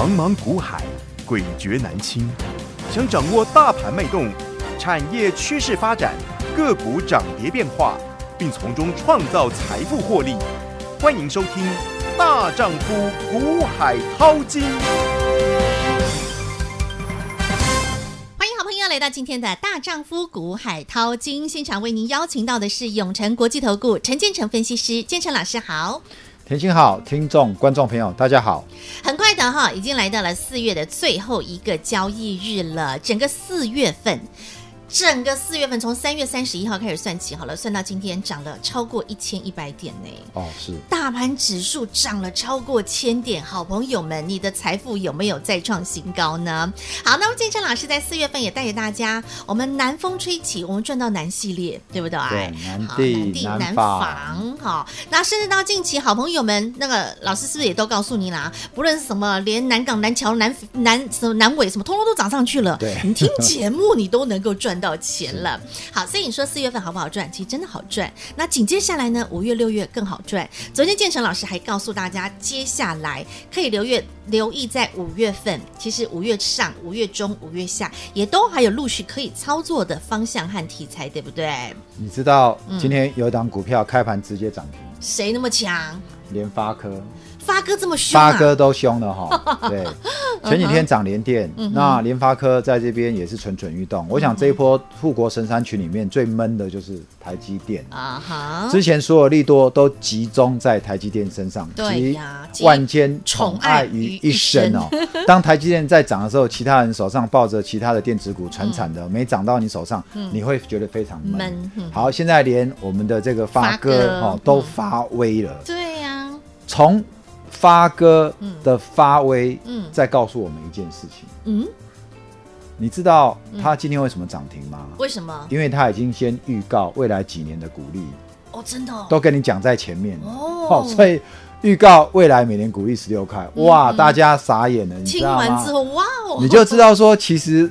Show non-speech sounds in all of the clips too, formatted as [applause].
茫茫股海，诡谲难清。想掌握大盘脉动、产业趋势发展、个股涨跌变化，并从中创造财富获利，欢迎收听《大丈夫股海淘金》。欢迎好朋友来到今天的《大丈夫股海淘金》现场，为您邀请到的是永诚国际投顾陈建成分析师，建成老师好。田心好，听众观众朋友大家好。很快的哈，已经来到了四月的最后一个交易日了，整个四月份。整个四月份从三月三十一号开始算起，好了，算到今天涨了超过一千一百点呢。哦，是。大盘指数涨了超过千点，好朋友们，你的财富有没有再创新高呢？好，那么建成老师在四月份也带着大家，我们南风吹起，我们赚到南系列，对不对？对，南地、南地南房，好。那甚至到近期，好朋友们，那个老师是不是也都告诉你啦？不论是什么，连南港、南桥、南南什么南尾什么，通通都涨上去了。对，你听节目，你都能够赚。到钱了，好，所以你说四月份好不好赚？其实真的好赚。那紧接下来呢？五月、六月更好赚。昨天建成老师还告诉大家，接下来可以留月留意在五月份。其实五月上、五月中、五月下也都还有陆续可以操作的方向和题材，对不对？你知道今天有一档股票开盘直接涨停，谁那么强？联发科。发哥这么凶、啊，发哥都凶了哈。[laughs] 对，前几天涨联电，嗯、那联发科在这边也是蠢蠢欲动。嗯、我想这一波护国神山群里面最闷的就是台积电啊哈。之前所有利多都集中在台积电身上，对呀，万千宠爱于一身哦。[laughs] [laughs] 当台积电在涨的时候，其他人手上抱着其他的电子股传产的，没涨到你手上，嗯、你会觉得非常闷。嗯、好，现在连我们的这个发哥哦都发威了。对呀，从发哥的发威，嗯，在告诉我们一件事情，嗯，你知道他今天为什么涨停吗？为什么？因为他已经先预告未来几年的股利，哦，真的，都跟你讲在前面哦，所以预告未来每年股利十六块，哇，大家傻眼了，你知道吗？听完之后，哇哦，你就知道说，其实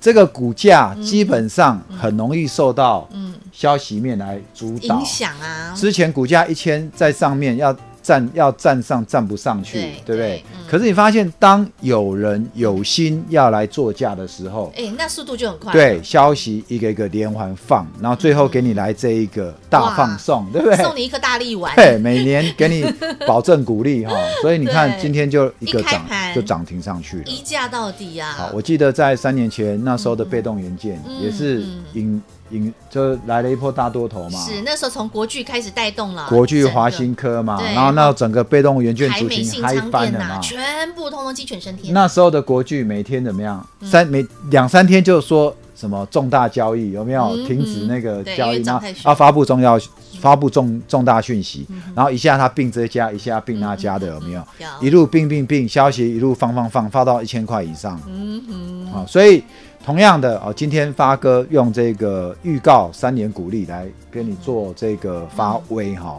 这个股价基本上很容易受到嗯。消息面来主导。影响啊。之前股价一千在上面要。站要站上站不上去，对，对不对？嗯、可是你发现，当有人有心要来作价的时候，哎，那速度就很快。对，消息一个一个连环放，然后最后给你来这一个大放送，嗯、对不对？送你一颗大力丸。对，每年给你保证股利哈，[laughs] 所以你看今天就一个涨就涨停上去了，一价到底啊！好，我记得在三年前那时候的被动元件、嗯、也是引。引就来了一波大多头嘛，是那时候从国巨开始带动了，国巨华新科嘛，然后那整个被动元件族群嗨翻了嘛，全部通通鸡犬升天。那时候的国巨每天怎么样？三每两三天就说什么重大交易有没有停止那个交易？然后要发布重要发布重重大讯息，然后一下他并这家，一下并那家的有没有？一路并并并，消息一路放放放，发到一千块以上。嗯哼，好，所以。同样的哦，今天发哥用这个预告三年鼓励来跟你做这个发威哈，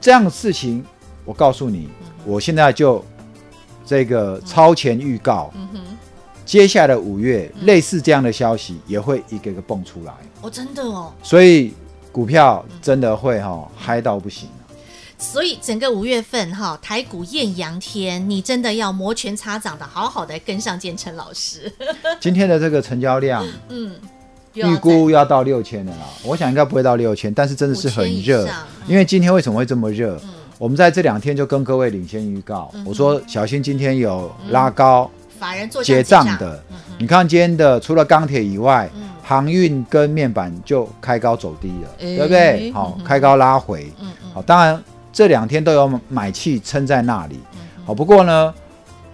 这样的事情我告诉你，我现在就这个超前预告，接下来的五月类似这样的消息也会一个一个蹦出来。哦，真的哦，所以股票真的会哈嗨到不行。所以整个五月份哈，台股艳阳天，你真的要摩拳擦掌的，好好的跟上建成老师。[laughs] 今天的这个成交量，嗯，预估要到六千的啦。我想应该不会到六千，但是真的是很热。因为今天为什么会这么热？我们在这两天就跟各位领先预告，我说小心今天有拉高，法人做结账的。你看今天的除了钢铁以外，航运跟面板就开高走低了，对不对？好，开高拉回，好，当然。这两天都有买气撑在那里，好，不过呢，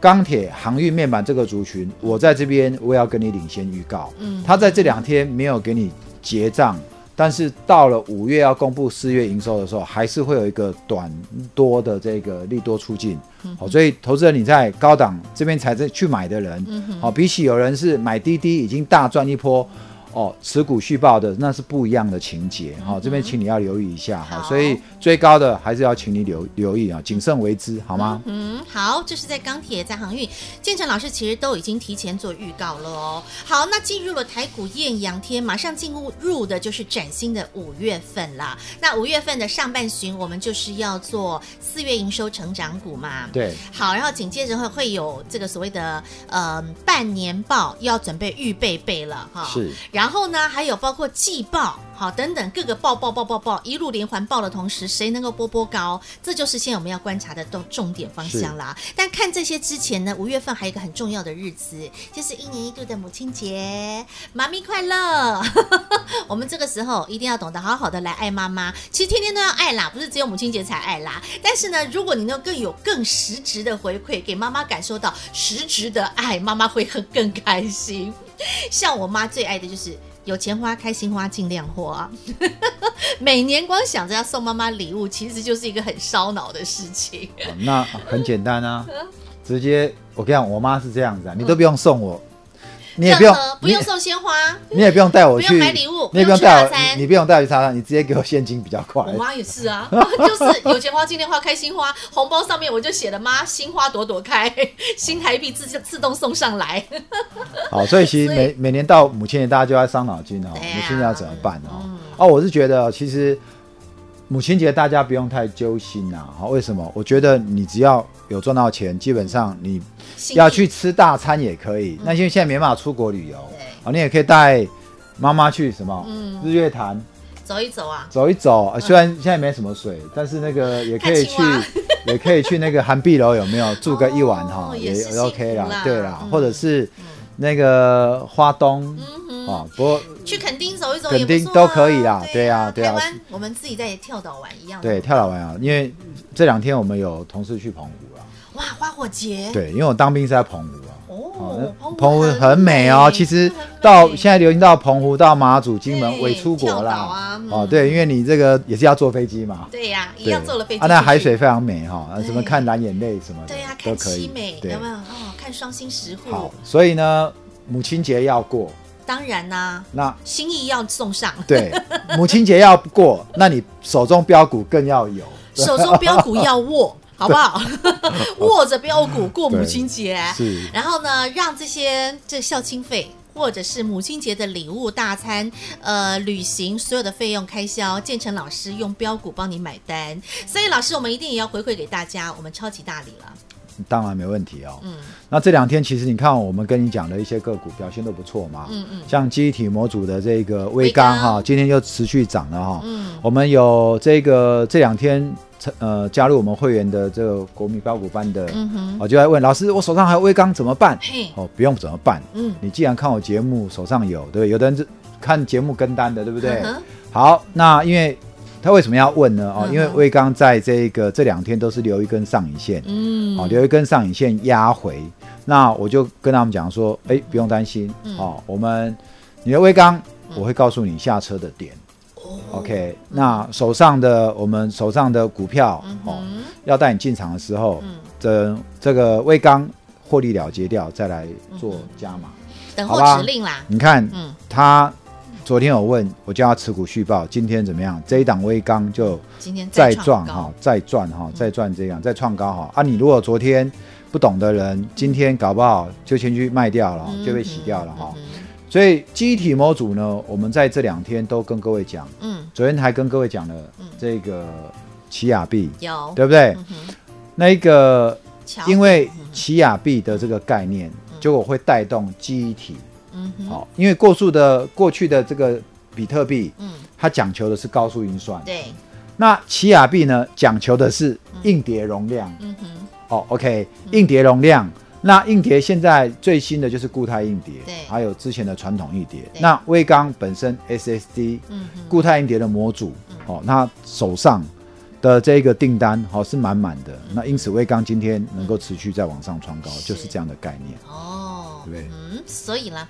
钢铁、航运、面板这个族群，我在这边我也要跟你领先预告，嗯，他在这两天没有给你结账，但是到了五月要公布四月营收的时候，还是会有一个短多的这个利多出尽，好，所以投资人你在高档这边才在去买的人，好，比起有人是买滴滴已经大赚一波。哦，持股续报的那是不一样的情节，好、哦，这边请你要留意一下哈。好，所以最高的还是要请你留留意啊，谨慎为之，好吗？嗯，好，这是在钢铁，在航运，建成老师其实都已经提前做预告了哦。好，那进入了台股艳阳天，马上进入入的就是崭新的五月份了。那五月份的上半旬，我们就是要做四月营收成长股嘛。对。好，然后紧接着会会有这个所谓的呃半年报要准备预备备了哈。是。然后呢，还有包括季报。好，等等各个报报报报报一路连环报的同时，谁能够波波高？这就是现在我们要观察的重重点方向啦。但看这些之前呢，五月份还有一个很重要的日子，就是一年一度的母亲节，妈咪快乐！[laughs] 我们这个时候一定要懂得好好的来爱妈妈。其实天天都要爱啦，不是只有母亲节才爱啦。但是呢，如果你能更有更实质的回馈，给妈妈感受到实质的爱，妈妈会很更开心。[laughs] 像我妈最爱的就是。有钱花，开心花，尽量花。[laughs] 每年光想着要送妈妈礼物，其实就是一个很烧脑的事情。那很简单啊，直接我跟你讲，我妈是这样子啊，你都不用送我。你也不用，不用送鲜花，你也不用带我去不用买礼物，你也不用带我，你不用带我去插餐，你直接给我现金比较快。我妈也是啊，[laughs] 就是有钱花，今天花开心花，红包上面我就写了妈，心花朵朵开，[laughs] 新台币自自动送上来。[laughs] 好，所以其实每每年到母亲节，大家就要伤脑筋哦，母亲节要怎么办哦？哦，我是觉得其实。母亲节大家不用太揪心呐，好，为什么？我觉得你只要有赚到钱，基本上你要去吃大餐也可以。那因为现在没办法出国旅游，啊，你也可以带妈妈去什么日月潭走一走啊，走一走。虽然现在没什么水，但是那个也可以去，[laughs] 也可以去那个涵碧楼有没有住个一晚哈，也 OK 啦，对啦，或者是那个花东。哦，不过去垦丁走一走，垦丁都可以啦。对呀，对啊。台湾我们自己在跳岛玩一样。对，跳岛玩啊，因为这两天我们有同事去澎湖了。哇，花火节。对，因为我当兵是在澎湖啊。哦，澎湖很美哦。其实到现在流行到澎湖、到马祖、金门，未出国啦。哦，对，因为你这个也是要坐飞机嘛。对呀，一样坐了飞机。啊，那海水非常美哈，什么看蓝眼泪什么的，对呀，看凄美，有没有？哦，看双星石沪。好，所以呢，母亲节要过。当然啦、啊，那心意要送上。对，母亲节要过，[laughs] 那你手中标股更要有，手中标股要握，[laughs] 好不好？[laughs] 握着标股过母亲节，是。然后呢，让这些这孝亲费，或者是母亲节的礼物、大餐、呃，旅行所有的费用开销，建成老师用标股帮你买单。所以，老师，我们一定也要回馈给大家，我们超级大礼了。当然没问题哦。嗯，那这两天其实你看，我们跟你讲的一些个股表现都不错嘛。嗯嗯。像记忆体模组的这个微刚哈，今天又持续涨了哈。嗯。我们有这个这两天呃加入我们会员的这个国民标股班的，我就在问老师，我手上还有微刚怎么办？嘿，哦，不用怎么办？嗯，你既然看我节目手上有，对，有的人是看节目跟单的，对不对？好，那因为。他为什么要问呢？哦，因为威刚在这个这两天都是留一根上影线，嗯，哦，留一根上影线压回，那我就跟他们讲说，哎，不用担心，哦，我们你的威刚，我会告诉你下车的点，OK，那手上的我们手上的股票，哦，要带你进场的时候，这这个威刚获利了结掉，再来做加码，等候指令啦。你看，嗯，他。昨天有问我叫他持股续报，今天怎么样？这一档微刚就再赚哈，再赚哈，再赚这样，再创高哈。啊，你如果昨天不懂的人，今天搞不好就先去卖掉了，就被洗掉了哈。所以记忆体模组呢，我们在这两天都跟各位讲，嗯，昨天还跟各位讲了这个奇亚币，有对不对？那一个因为奇亚币的这个概念，结果会带动记忆体。嗯，好，因为过去的过去的这个比特币，嗯，它讲求的是高速运算，对。那奇亚币呢，讲求的是硬碟容量，嗯哼。哦，OK，硬碟容量，那硬碟现在最新的就是固态硬碟，对，还有之前的传统硬碟。那威刚本身 SSD，嗯，固态硬碟的模组，哦，那手上的这个订单，哦，是满满的。那因此威刚今天能够持续在往上创高，就是这样的概念。哦。对，嗯，所以啦，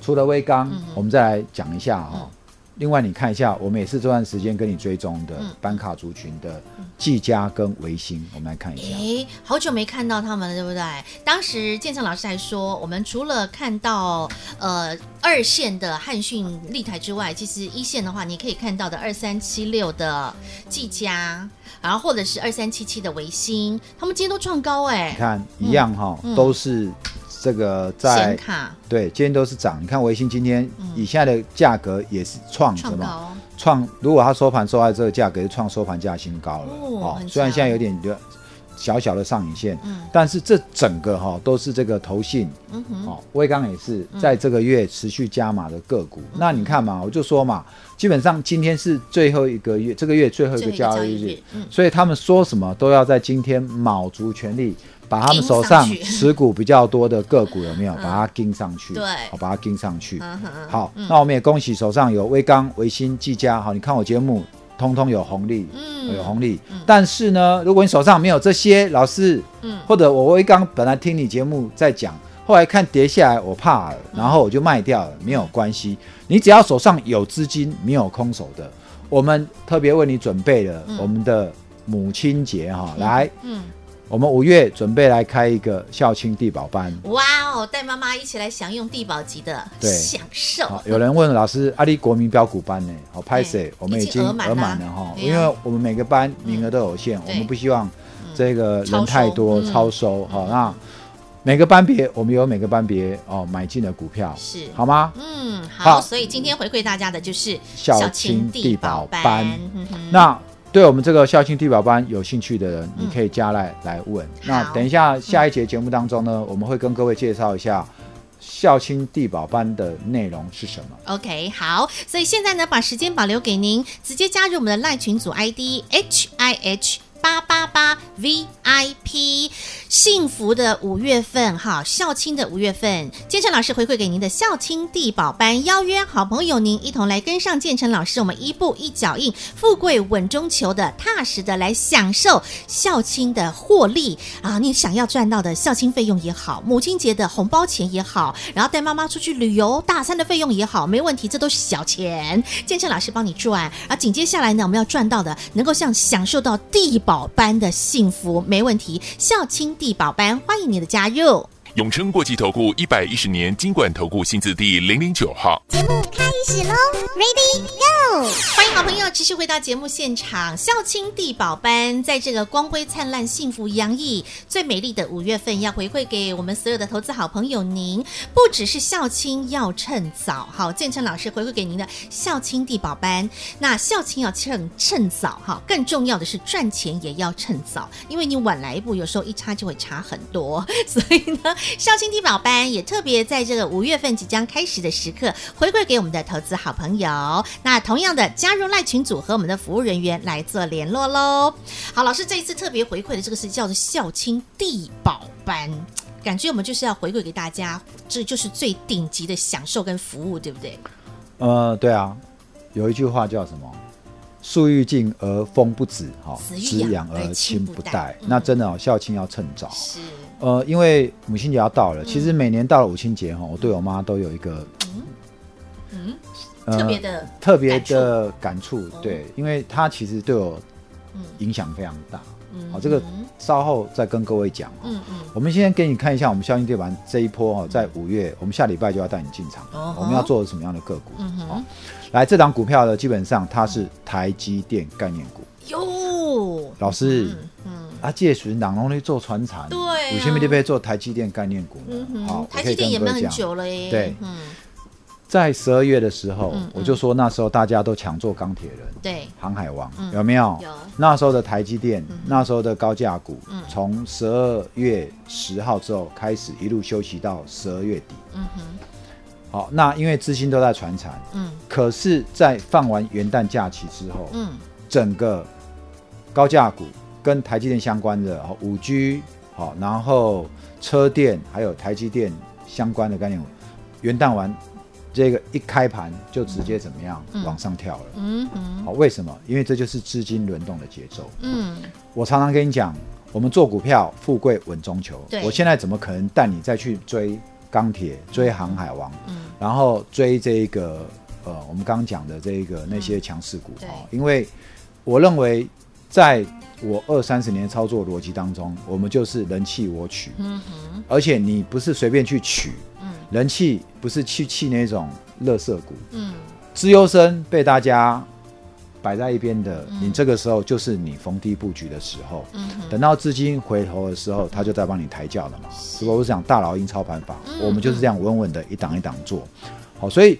除了威刚，嗯、我们再来讲一下哈、另外，你看一下，我们也是这段时间跟你追踪的班卡族群的技嘉跟微星，我们来看一下。哎，好久没看到他们了，对不对？当时建成老师还说，我们除了看到呃二线的汉讯、立台之外，其实一线的话，你可以看到的二三七六的技嘉。然后或者是二三七七的维星，他们今天都创高哎，你看一样哈，嗯。都是这个在卡对，今天都是涨。你看微信今天以现在的价格也是创什么？创如果它收盘收在这个价格，就创收盘价新高了哦虽然现在有点小小的上影线，嗯但是这整个哈都是这个投信，嗯哼，哦，威刚也是在这个月持续加码的个股。嗯那你看嘛，我就说嘛，基本上今天是最后一个月，这个月最后一个交易日所以他们说什么都要在今天卯足全力，把他们手上 [laughs] 持股比较多的个股有没有把它盯上去？对好，把它盯上去。好，那我们也恭喜手上有威刚、维新、技嘉。好，你看我节目，通通有红利，嗯。有红利。但是呢，如果你手上没有这些，老师，嗯。或者我威刚本来听你节目在讲，后来看跌下来，我怕了，然后我就卖掉了，没有关系。你只要手上有资金，没有空手的，我们特别为你准备了我们的母亲节哈，来，嗯，我们五月准备来开一个孝亲地保班。哇哦，带妈妈一起来享用地保级的对。享受。好，，有人问老师，阿里国民标股班呢？好，拍谁？我们已经额满了哈，啊。因为我们每个班名额都有限，对我们不希望这个人太多超收。嗯。超收。好，那每个班别我们有每个班别哦买进的股票，是。好吗？嗯，好，好。所以今天回馈大家的就是孝亲亲地保班。那对我们这个孝心地宝班有兴趣的人，你可以加来来问。那等一下下一节节目当中呢，我们会跟各位介绍一下孝亲地宝班的内容是什么。OK，好，所以现在呢，把时间保留给您，直接加入我们的赖群组 ID H I H。八八八 VIP 幸福的五月份哈，孝亲的五月份，建成老师回馈给您的孝亲地宝班，邀约好朋友您一同来跟上建成老师，我们一步一脚印，富贵稳中求的踏实的来享受孝亲的获利啊！你想要赚到的孝亲费用也好，母亲节的红包钱也好，然后带妈妈出去旅游大餐的费用也好，没问题，这都是小钱，建成老师帮你赚。而紧接下来呢，我们要赚到的，能够像享受到地宝般的幸福，没问题。孝亲地宝班，欢迎你的加入。永诚国际投顾一百一十年金管投顾新字第零零九号。开始喽，Ready Go！欢迎好朋友持续回到节目现场，孝亲地宝班在这个光辉灿烂、幸福洋溢、最美丽的五月份，要回馈给我们所有的投资好朋友您。不只是孝亲要趁早，好，建成老师回馈给您的孝亲地宝班。那孝亲要趁趁早，哈，更重要的是赚钱也要趁早，因为你晚来一步，有时候一差就会差很多。所以呢，孝亲地宝班也特别在这个五月份即将开始的时刻，回馈给我们的投资好朋友。那同样的，加入赖群组和我们的服务人员来做联络喽。好，老师这一次特别回馈的这个是叫做孝亲地宝班，感觉我们就是要回馈给大家，这就是最顶级的享受跟服务，对不对？呃，对啊，有一句话叫什么？树欲静而风不止，哈、子欲子养养而亲不待。那真的哦，孝亲要趁早。是，呃，因为母亲节要到了，其实每年到了母亲节哈，我对我妈都有一个嗯，呃特别的特别的感触。对，因为它其实对我嗯。影响非常大。嗯。好，这个稍后再跟各位讲。嗯嗯，我们先给你看一下我们孝亲地板这一波哦，在五月，我们下礼拜就要带你进场。哦。我们要做什么样的个股？嗯哼。好，来这档股票呢，基本上它是台积电概念股。哟，老师，嗯，啊，借属人容易做船产，对啊。有些没得被做台积电概念股呢嗯。好哼，，台我可以积电也蛮很跟各位讲，久了耶，对。嗯，在十二月的时候我就说那时候大家都抢做钢铁人、对，航海王嗯，有没有？有。那时候的台积电，那时候的高价股嗯，从十二月十号之后开始一路休息到十二月底。嗯哼，好，那因为资金都在传产，嗯。可是，在放完元旦假期之后，嗯，整个高价股跟台积电相关的，好五 G，好，然后车电还有台积电相关的概念，元旦完这个一开盘就直接怎么样、嗯往上跳了。嗯嗯，好，为什么？因为这就是资金轮动的节奏。嗯，我常常跟你讲，我们做股票，富贵稳中求对。我现在怎么可能带你再去追钢铁、追航海王，嗯然后追这一个呃，我们刚刚讲的这一个那些强势股对哦？因为我认为，在我二三十年的操作逻辑当中，我们就是人弃我取，嗯哼，而且你不是随便去取，嗯人气不是去气那种垃圾股，嗯，资优生被大家摆在一边的，嗯你这个时候就是你逢低布局的时候。嗯等到资金回头的时候，他就在帮你抬轿了嘛。如果我是讲大佬鹰操盘法，嗯我们就是这样稳稳的一档一档做。好，所以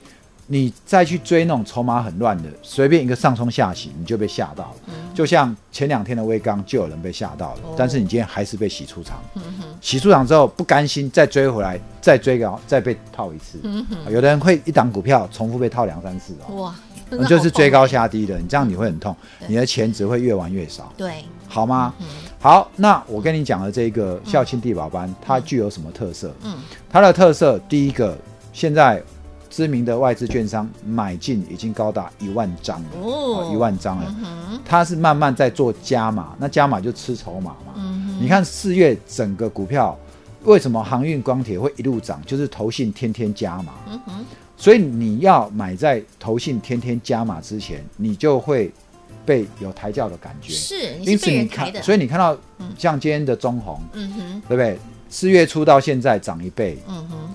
你再去追那种筹码很乱的，随便一个上冲下洗，你就被吓到了。就像前两天的威刚，就有人被吓到了，但是你今天还是被洗出场。嗯哼洗出场之后不甘心，再追回来，再追高，再被套一次。嗯哼有的人会一档股票重复被套两三次哦，哇，你就是追高下。下低的，你这样你会很痛，你的钱只会越玩越少，对，好吗？嗯好，那我跟你讲的这个孝亲地保班，它具有什么特色？嗯它的特色第一个，现在知名的外资券商买进已经高达一万张了，哦一万张了。它是慢慢在做加码，那加码就吃筹码嘛。嗯你看四月整个股票为什么航运、钢铁会一路涨？就是投信天天加码，嗯哼所以你要买在投信天天加码之前，你就会被有抬轿的感觉。是，你因此你看，所以你看到嗯像今天的中红，嗯哼对不对？四月初到现在涨一倍，嗯哼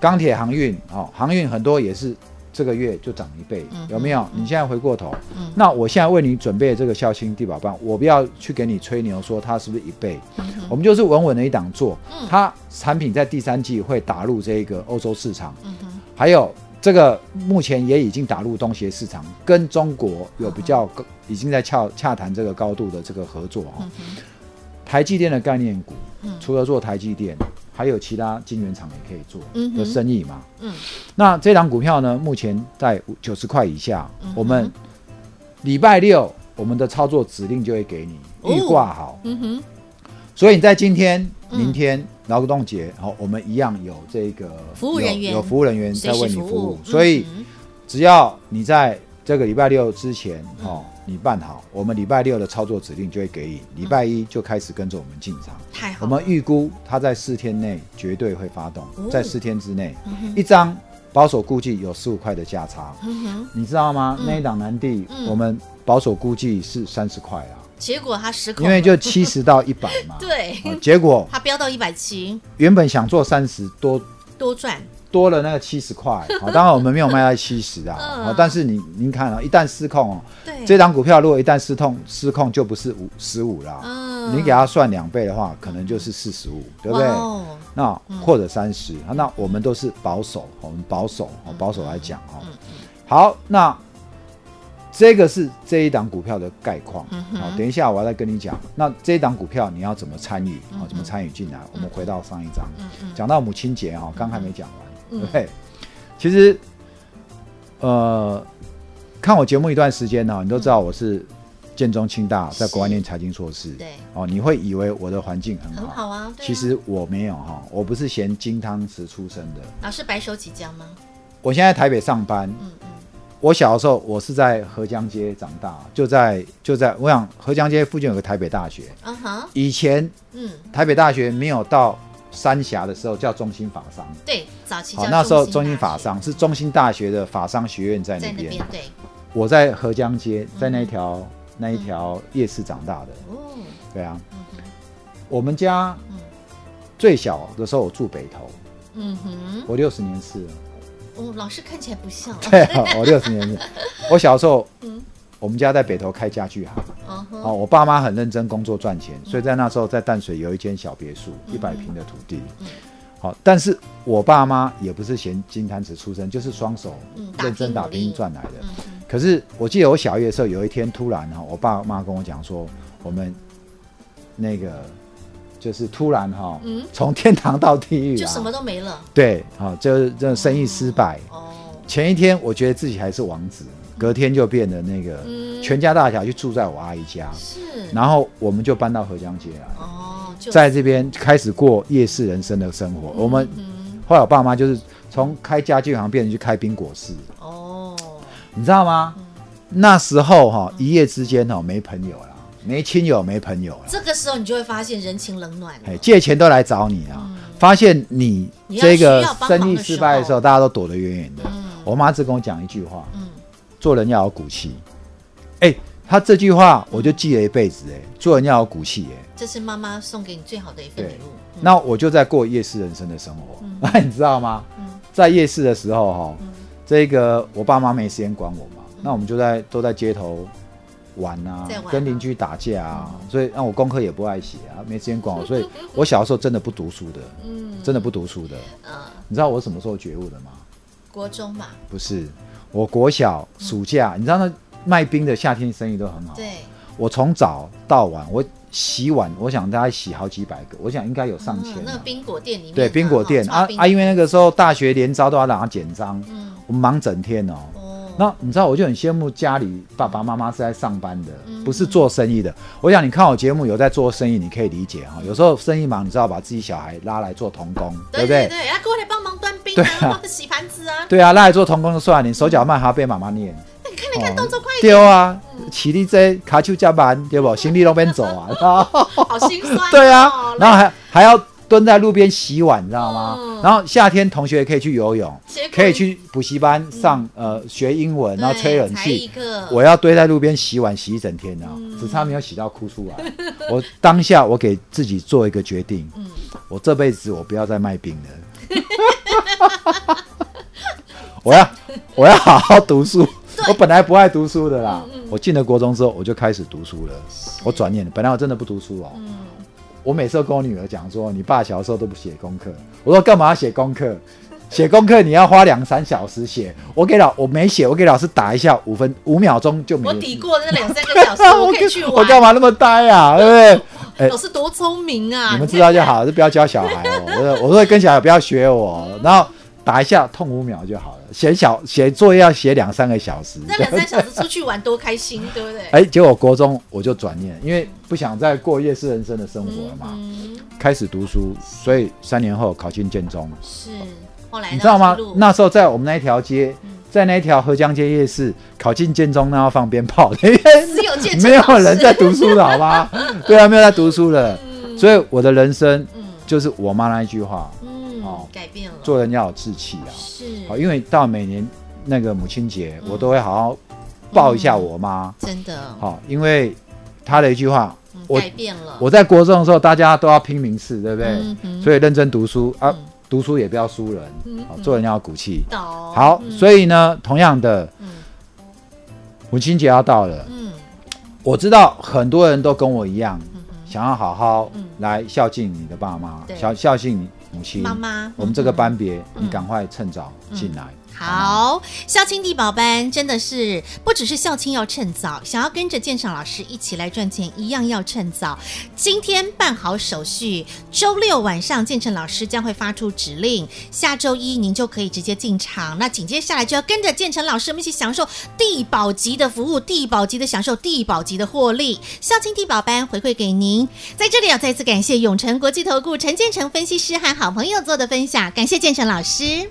钢铁航运哦，航运很多也是这个月就涨一倍，嗯有没有？你现在回过头，嗯。那我现在为你准备的这个孝亲地保棒，我不要去给你吹牛说它是不是一倍，嗯我们就是稳稳的一档做嗯，它产品在第三季会打入这个欧洲市场，嗯还有这个目前也已经打入东协市场，跟中国有比较，已经在洽洽谈这个高度的这个合作哈。嗯哼。台积电的概念股嗯，除了做台积电，还有其他晶圆厂也可以做嗯的生意嘛。嗯。那这档股票呢，目前在九十块以下嗯，我们礼拜六我们的操作指令就会给你哦。预挂好，嗯哼。所以你在今天、嗯。明天劳动节，好，我们一样有这个服务人员。有有服务人员在为你服务，嗯所以哼。只要你在这个礼拜六之前嗯。哦，你办好，我们礼拜六的操作指令就会给你，礼拜一就开始跟着我们进场。太好了，我们预估它在四天内绝对会发动哦，在四天之内，嗯一张保守估计有十五块的价差，嗯，你知道吗？嗯。那一档南地嗯。我们保守估计是三十块啊，结果他失控了，因为就七十到一百嘛。[laughs] 对，哦结果它飙到一百七，原本想做三十多。多赚，多了那个七十块，[laughs] 好，当然我们没有卖到七十啊，嗯。好，但是你您看啊，一旦失控哦，对，这档股票如果一旦失控，失控就不是五十五啦，嗯。你给它算两倍的话，可能就是四十五，对不对？哦。那或者三十、那我们都是保守，我们保守，哦保守来讲哦。好，那这个是这一档股票的概况。好，等一下我要再跟你讲，那这一档股票你要怎么参与？嗯好，怎么参与进来？我们回到上一章，讲到母亲节哈，刚还没讲完，嗯对不对？其实，呃，看我节目一段时间呢，你都知道我是建中清大在国外念财经硕士，对，哦，你会以为我的环境很好，很好啊，啊。其实我没有哈，我不是嫌金汤匙出身的。老师白手起家吗？我现在台北上班，嗯嗯。我小的时候我是在河江街长大，就在就在我想河江街附近有个台北大学。嗯哼，以前嗯，台北大学没有到三峡的时候叫中心法商，对，早期那时候中心法商是中心大学的法商学院在那边。对，我在河江街，在那条那一条夜市长大的，哦，对啊，嗯。我们家嗯。最小的时候我住北头，嗯哼，我六十年次了。哦，老师看起来不像，对啊，我六十年次。我小时候，嗯我们家在北头开家具行，嗯哼，哦，我爸妈很认真工作赚钱，所以在那时候在淡水有一间小别墅，一百平的土地。嗯。好，但是我爸妈也不是嫌金汤匙出身，就是双手嗯认真打打拼赚来的。可是我记得我小一的时候，有一天突然哈，我爸妈跟我讲说，我们那个就是突然哈嗯，从天堂到地狱啊，就什么都没了，对，好，就是这生意失败。哦，前一天我觉得自己还是王子，隔天就变得那个嗯。全家大小就住在我阿姨家，是，然后我们就搬到河江街来，哦，就在这边开始过夜市人生的生活。我们嗯，后来我爸妈就是从开家具行变成去开冰果室，哦，你知道吗？那时候哈一夜之间哈没朋友了，没亲友没朋友啦，这个时候你就会发现人情冷暖了，哎借钱都来找你啊，发现你这个生意失败的时时候候，大家都躲得远远的。嗯。我妈只跟我讲一句话，嗯，做人要有骨气。哎、他这句话我就记了一辈子。哎，做人要有骨气。哎，这是妈妈送给你最好的一份礼物，嗯那我就在过夜市人生的生活。那、[laughs] 你知道吗？嗯在夜市的时候哈、嗯这个我爸妈没时间管我嘛，那我们就在都在街头玩啊，玩啊跟邻居打架啊，嗯、所以让我功课也不爱写啊，没时间管我，[laughs] 所以我小时候真的不读书的，嗯，真的不读书的。嗯，你知道我什么时候觉悟的吗？国中嘛。不是，我国小暑假，嗯、你知道那卖冰的夏天生意都很好。对。我从早到晚，我洗碗，我想大概洗好几百个，我想应该有上千、啊嗯。那个冰果店里面。对，冰果店啊啊，因为那个时候大学连招都要让他简章，嗯，我们忙整天哦。哦。那你知道，我就很羡慕家里爸爸妈妈是在上班的，嗯、不是做生意的。我想你看我节目有在做生意，你可以理解哈。有时候生意忙，你知道把自己小孩拉来做童工，对不对？对对，要过来帮忙端冰啊，洗盘子啊。对啊，那来做童工就算了，你手脚慢还要被妈妈念。那你看，你看，动作快一点。对啊，起立这卡丘加班，对不？行李都边走啊，[laughs] [laughs] 好心酸。对啊，然后还还要蹲在路边洗碗，你知道吗？然后夏天同学也可以去游泳，可以去补习班上呃学英文，然后吹冷气。我要堆在路边洗碗洗一整天啊，只差没有洗到哭出来。我当下我给自己做一个决定，我这辈子我不要再卖冰了，[laughs] 我要我要好好读书。我本来不爱读书的啦，嗯嗯、我进了国中之后，我就开始读书了。我转念，本来我真的不读书哦。嗯、我每次都跟我女儿讲说，你爸小时候都不写功课。我说干嘛要写功课？[laughs] 写功课你要花两三小时写。我给老我没写，我给老师打一下五分五秒钟就没。我抵过那两三个小时，[laughs] 我可以去玩。我干嘛那么呆啊？对不对？老师多聪明啊！你们知道就好，就不要教小孩哦。[laughs] 我我说跟小孩不要学我，然后。打一下痛五秒就好了。写小写作业要写两三个小时，那两三小时出去玩多开心，对不对？[laughs] 哎，结果国中我就转念，因为不想再过夜市人生的生活了嘛，嗯、开始读书，所以三年后考进建中。是，后来你知道吗？那时候在我们那一条街，在那一条合江街夜市考进建中，那要放鞭炮，[laughs] 因为没有人在读书的好吗？对啊，没有在读书的，嗯、所以我的人生就是我妈那一句话。哦，改变了，做人要有志气啊！是，好，因为到每年那个母亲节，我都会好好抱一下我妈。真的，好，因为她的一句话，改变了。我在国中的时候，大家都要拼名次，对不对？所以认真读书啊，读书也不要输人，好，做人要有骨气。好，所以呢，同样的，母亲节要到了，嗯，我知道很多人都跟我一样，想要好好来孝敬你的爸妈，孝孝敬你。母亲，妈妈，我们这个班别，嗯、你赶快趁早进来。好，孝亲地宝班真的是不只是孝亲要趁早，想要跟着建成老师一起来赚钱，一样要趁早。今天办好手续，周六晚上建成老师将会发出指令，下周一您就可以直接进场。那紧接下来就要跟着建成老师，我们一起享受地宝级的服务，地宝级的享受，地宝级的获利。孝亲地宝班回馈给您，在这里要再次感谢永诚国际投顾陈建成分析师和好朋友做的分享，感谢建成老师。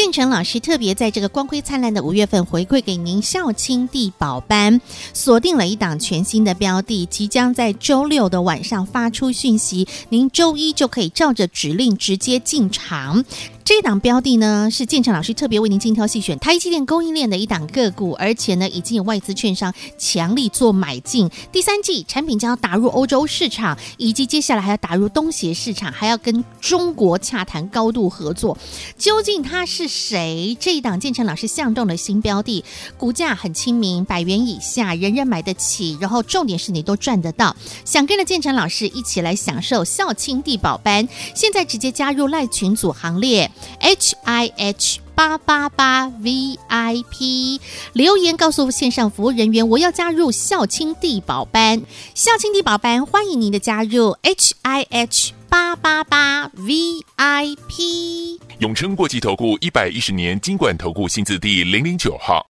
建成老师特别在这个光辉灿烂的五月份回馈给您校青地宝班，锁定了一档全新的标的，即将在周六的晚上发出讯息，您周一就可以照着指令直接进场。这一档标的呢，是建成老师特别为您精挑细选，台积电供应链的一档个股，而且呢，已经有外资券商强力做买进。第三季产品将要打入欧洲市场，以及接下来还要打入东协市场，还要跟中国洽谈高度合作。究竟他是谁？这一档建成老师相中的新标的，股价很亲民，百元以下，人人买得起。然后重点是你都赚得到。想跟着建成老师一起来享受孝亲地宝班，现在直接加入赖群组行列。H I H 八八八 V I P 留言告诉线上服务人员，我要加入孝亲帝宝班。孝亲帝宝班欢迎您的加入。H I H 八八八 V I P 永诚国际投顾一百一十年金管投顾新字第零零九号。